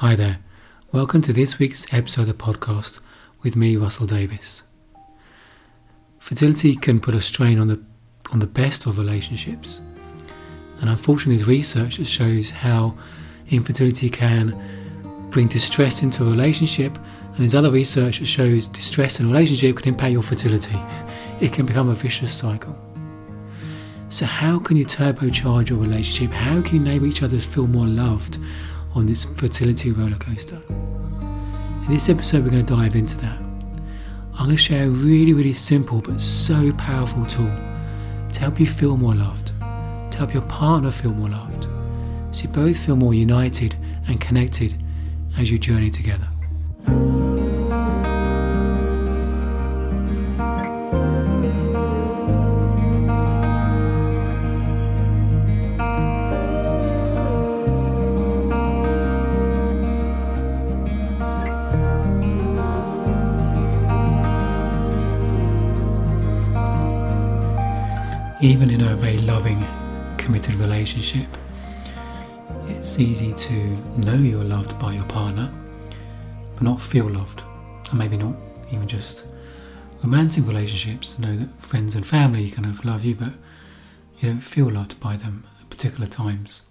Hi there. Welcome to this week's episode of podcast with me, Russell Davis. Fertility can put a strain on the on the best of relationships. And unfortunately there's research that shows how infertility can bring distress into a relationship and there's other research that shows distress in a relationship can impact your fertility. It can become a vicious cycle. So, how can you turbocharge your relationship? How can you enable each other to feel more loved on this fertility roller coaster? In this episode, we're going to dive into that. I'm going to share a really, really simple but so powerful tool to help you feel more loved, to help your partner feel more loved, so you both feel more united and connected as you journey together. Even in a very loving, committed relationship, it's easy to know you're loved by your partner, but not feel loved, and maybe not even just romantic relationships. Know that friends and family kind of love you, but you don't feel loved by them at particular times.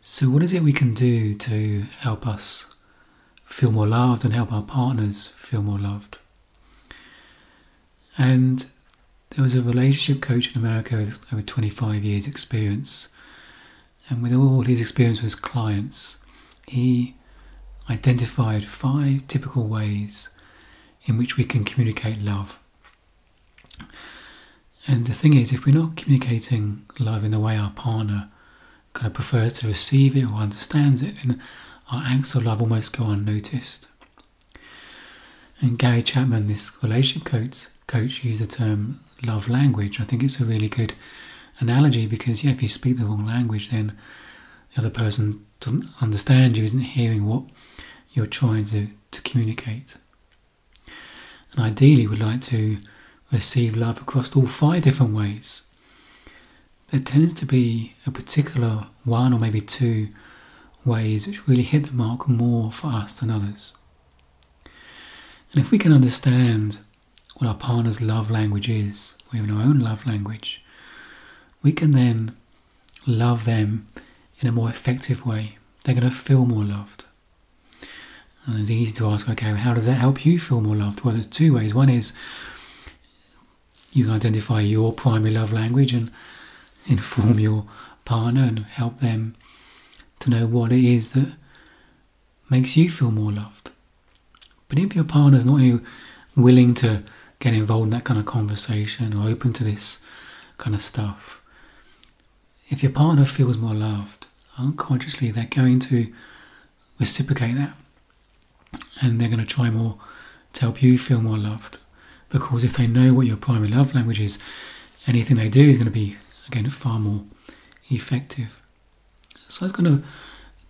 So, what is it we can do to help us feel more loved and help our partners feel more loved? And there was a relationship coach in America with over 25 years' experience, and with all his experience with clients, he identified five typical ways in which we can communicate love. And the thing is, if we're not communicating love in the way our partner kind of prefers to receive it or understands it, then our acts of love almost go unnoticed. And Gary Chapman, this relationship coach, coach used the term love language. I think it's a really good analogy because, yeah, if you speak the wrong language, then the other person doesn't understand you, isn't hearing what you're trying to, to communicate. And ideally, would like to receive love across all five different ways. There tends to be a particular one or maybe two ways which really hit the mark more for us than others. And if we can understand what our partner's love language is, or even our own love language, we can then love them in a more effective way. They're going to feel more loved. And it's easy to ask, okay, how does that help you feel more loved? Well, there's two ways. One is you can identify your primary love language and inform your partner and help them to know what it is that makes you feel more loved. But if your partner's not willing to get involved in that kind of conversation or open to this kind of stuff, if your partner feels more loved, unconsciously they're going to reciprocate that and they're going to try more to help you feel more loved. Because if they know what your primary love language is, anything they do is going to be, again, far more effective. So I was going to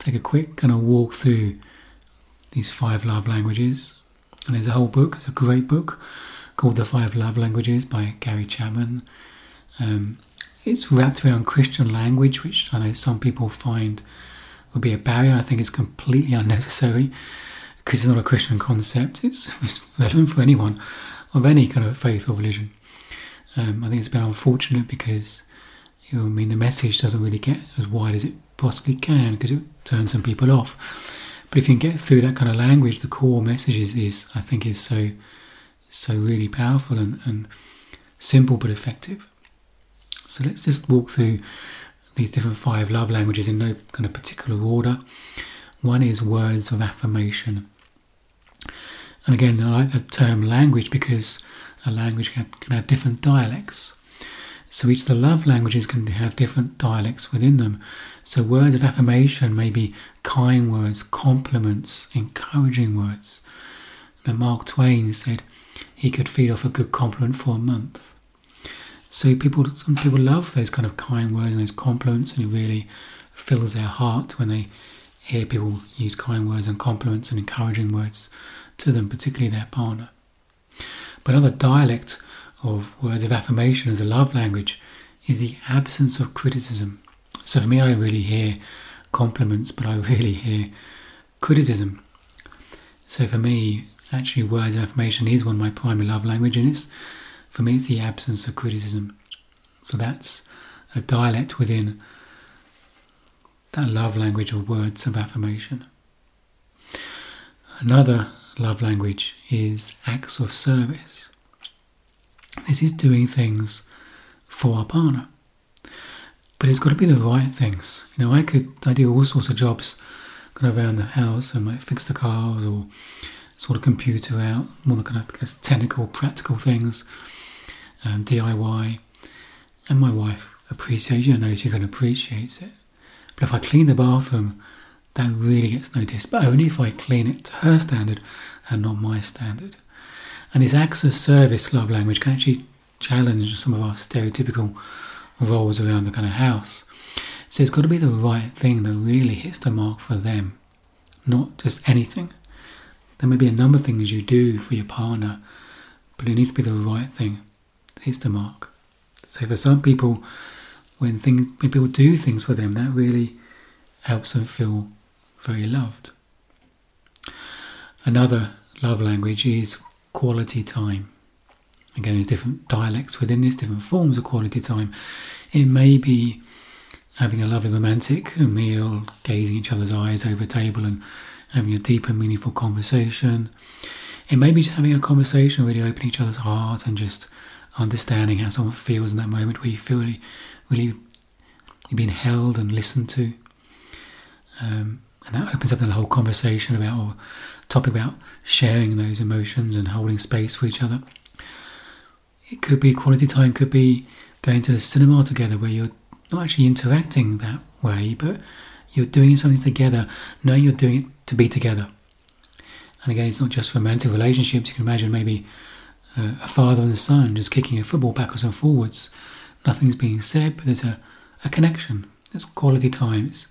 take a quick kind of walk through these five love languages. And there's a whole book, it's a great book called The Five Love Languages by Gary Chapman. Um, it's wrapped around Christian language, which I know some people find would be a barrier. I think it's completely unnecessary because it's not a Christian concept. It's, it's relevant for anyone of any kind of faith or religion. Um, I think it's been unfortunate because you know, I mean the message doesn't really get as wide as it possibly can because it turns some people off. But if you can get through that kind of language, the core message is, is I think is so so really powerful and, and simple but effective. So let's just walk through these different five love languages in no kind of particular order. One is words of affirmation. And again, I like the term language because a language can, can have different dialects. So each of the love languages can have different dialects within them. So words of affirmation may be kind words, compliments, encouraging words. Now Mark Twain said, he could feed off a good compliment for a month. So people, some people love those kind of kind words and those compliments, and it really fills their heart when they hear people use kind words and compliments and encouraging words to them, particularly their partner. But another dialect of words of affirmation as a love language is the absence of criticism. So for me, I really hear compliments, but I really hear criticism. So for me, actually, words of affirmation is one of my primary love language, and it's for me it's the absence of criticism. So that's a dialect within that love language of words of affirmation. Another love language is acts of service. This is doing things for our partner. But it's got to be the right things. You know, I could I do all sorts of jobs kind of around the house and might fix the cars or sort of computer out, more the kind of guess, technical, practical things, um, DIY. And my wife appreciates it, I know she can appreciate it. But if I clean the bathroom, that really gets noticed, but only if I clean it to her standard and not my standard. And this acts of service love language can actually challenge some of our stereotypical roles around the kind of house. So it's got to be the right thing that really hits the mark for them, not just anything. There may be a number of things you do for your partner, but it needs to be the right thing that hits the mark. So for some people, when things when people do things for them, that really helps them feel very loved. Another love language is quality time. Again, there's different dialects within this, different forms of quality time. It may be having a lovely romantic meal, gazing each other's eyes over a table and having a deep and meaningful conversation. It may be just having a conversation, really opening each other's heart and just understanding how someone feels in that moment where you feel really, really been held and listened to. Um, and that opens up the whole conversation about or topic about sharing those emotions and holding space for each other. It could be quality time, could be going to the cinema together where you're not actually interacting that way, but you're doing something together, knowing you're doing it to be together. And again, it's not just romantic relationships. You can imagine maybe uh, a father and a son just kicking a football backwards and forwards. Nothing's being said, but there's a, a connection. There's quality times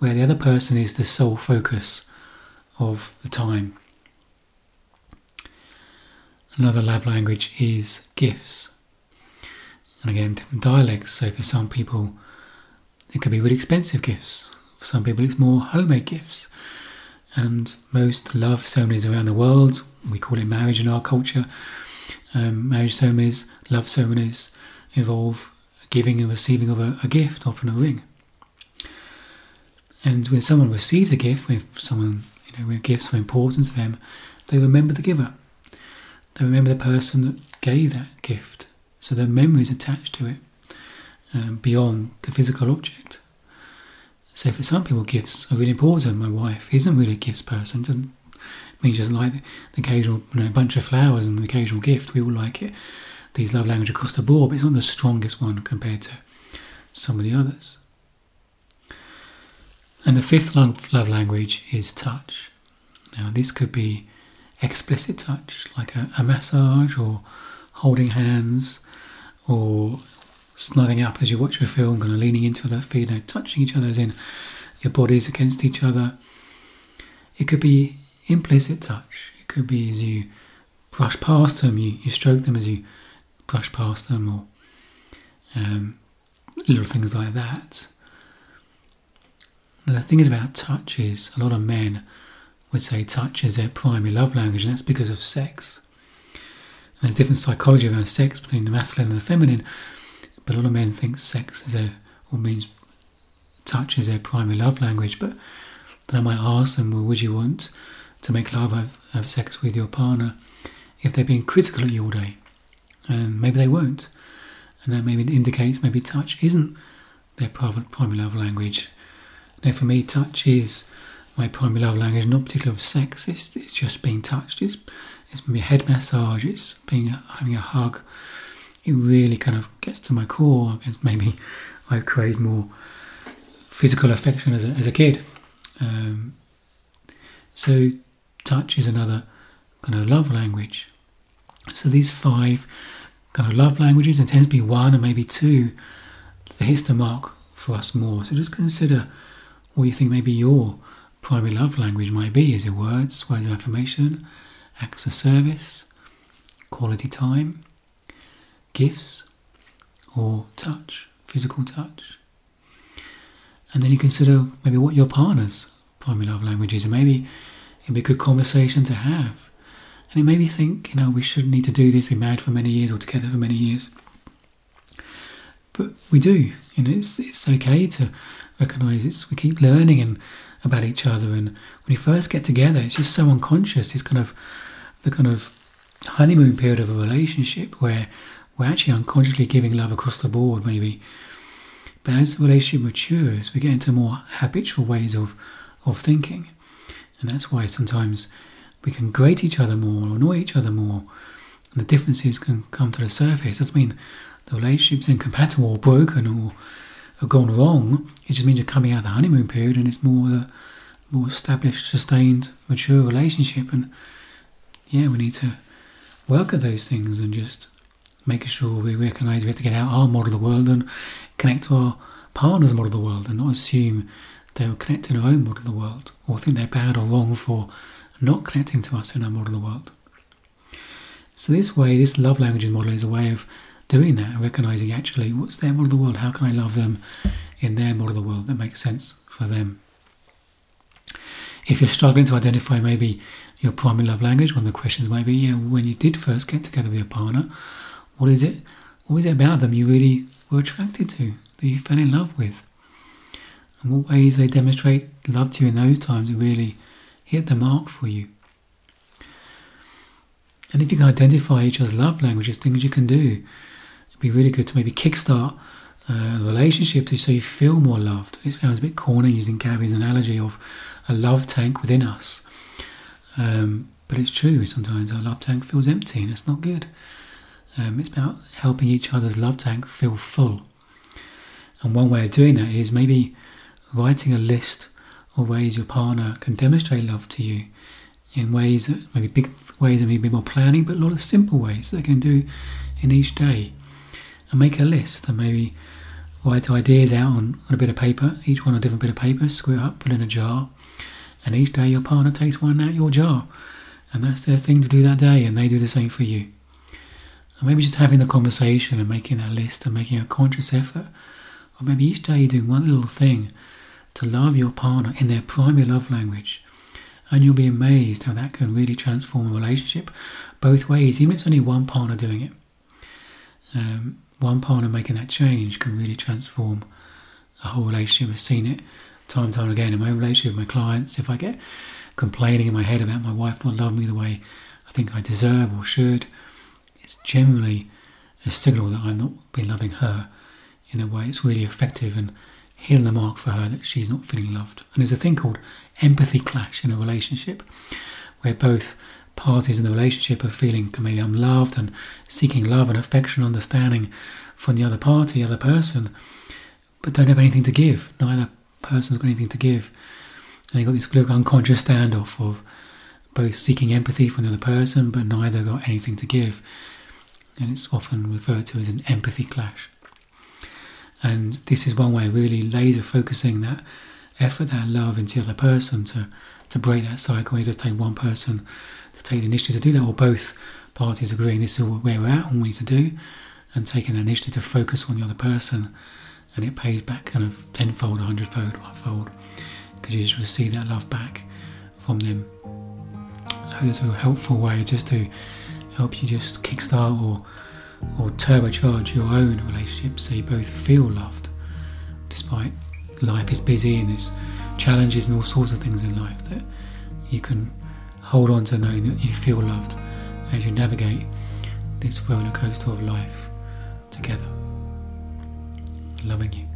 where the other person is the sole focus of the time. Another love language is gifts. And again, different dialects. So for some people, it could be really expensive gifts. For some people, it's more homemade gifts. And most love ceremonies around the world, we call it marriage in our culture, um, marriage ceremonies, love ceremonies involve giving and receiving of a, a gift, often a ring. And when someone receives a gift, when someone, you know, when gifts are important to them, they remember the giver. They remember the person that gave that gift. So their memory is attached to it um, beyond the physical object. So for some people, gifts are really important. My wife isn't really a gifts person. Doesn't mean just like the occasional you know, bunch of flowers and the occasional gift. We all like it. These love languages across the board, but it's not the strongest one compared to some of the others. And the fifth love, language is touch. Now, this could be explicit touch, like a, a massage or holding hands or snuggling up as you watch a film, kind of leaning into that feet, you touching each other as in your bodies against each other. It could be implicit touch. It could be as you brush past them, you, you stroke them as you brush past them, or um, little things like that. The thing is about touch is a lot of men would say touch is their primary love language, and that's because of sex. And there's different psychology around sex between the masculine and the feminine, but a lot of men think sex is their, or means touch is their primary love language. But then I might ask them, well, would you want to make love, have, have sex with your partner if they're being critical at you all day? And maybe they won't. And that maybe indicates maybe touch isn't their primary love language. Now, for me, touch is my primary love language, not particularly of sex. It's, it's just being touched. It's it's maybe a head massage. It's being having a hug. It really kind of gets to my core. Because maybe I craved more physical affection as a, as a kid. Um, so touch is another kind of love language. So these five kind of love languages, and tends to be one or maybe two that hits the mark for us more. So just consider what you think maybe your primary love language might be. Is it words, words of affirmation, acts of service, quality time, gifts, or touch, physical touch? And then you consider maybe what your partner's primary love language is, and maybe it'd be a good conversation to have. And it made me think, you know, we shouldn't need to do this. We're married for many years or together for many years. But we do. You know, it's it's okay to recognise it's we keep learning and about each other and when you first get together it's just so unconscious. It's kind of the kind of honeymoon period of a relationship where we're actually unconsciously giving love across the board maybe. But as the relationship matures, we get into more habitual ways of, of thinking. And that's why sometimes we can grate each other more or annoy each other more. And the differences can come to the surface. Doesn't mean the relationship's incompatible or broken or, or gone wrong. It just means you're coming out of the honeymoon period and it's more the more established, sustained, mature relationship. And yeah, we need to work at those things and just making sure we recognise we have to get out our model of the world and connect to our partner's model of the world and not assume they'll connect our own model of the world or think they're bad or wrong for not connecting to us in our model of the world. So this way, this love languages model is a way of doing that and recognizing actually what's their model of the world, how can I love them in their model of the world that makes sense for them. If you're struggling to identify maybe your primary love language, one of the questions might be, yeah, when you did first get together with your partner, what is it what is it about them you really were attracted to, that you fell in love with? And what ways they demonstrate love to you in those times really hit the mark for you? And if you can identify each other's love languages, things you can do, be really good to maybe kickstart uh, a relationship to so you feel more loved. It sounds a bit corny using Gary's analogy of a love tank within us. Um, but it's true, sometimes our love tank feels empty and it's not good. Um, it's about helping each other's love tank feel full. And one way of doing that is maybe writing a list of ways your partner can demonstrate love to you in ways maybe big ways and maybe more planning, but a lot of simple ways they can do in each day and make a list and maybe write ideas out on, on a bit of paper, each one a different bit of paper, screw it up, put it in a jar, and each day your partner takes one out of your jar. And that's their thing to do that day, and they do the same for you. And maybe just having the conversation and making that list and making a conscious effort, or maybe each day doing one little thing to love your partner in their primary love language. And you'll be amazed how that can really transform a relationship both ways, even if it's only one partner doing it. Um, one partner making that change can really transform a whole relationship. I've seen it time and time again in my relationship with my clients. If I get complaining in my head about my wife not loving me the way I think I deserve or should, it's generally a signal that I'm not been loving her in a way it's really effective and hitting the mark for her that she's not feeling loved. And there's a thing called empathy clash in a relationship where both parties in the relationship are feeling maybe I'm loved and seeking love and affection, understanding from the other party, the other person, but don't have anything to give. Neither person's got anything to give. And you've got this little unconscious standoff of both seeking empathy from the other person, but neither got anything to give. And it's often referred to as an empathy clash. And this is one way of really laser focusing that effort, that love into the other person to, to break that cycle. It does take one person to take the initiative to do that, or both parties agreeing this is where we're at and we need to do, and taking that initiative to focus on the other person, and it pays back kind of tenfold, a hundredfold, fivefold, because you just receive that love back from them. It's a helpful way just to help you just kickstart or or turbocharge your own relationship so you both feel loved despite life is busy and there's challenges and all sorts of things in life that you can hold on to knowing that you feel loved as you navigate this roller coaster of life together. Loving you.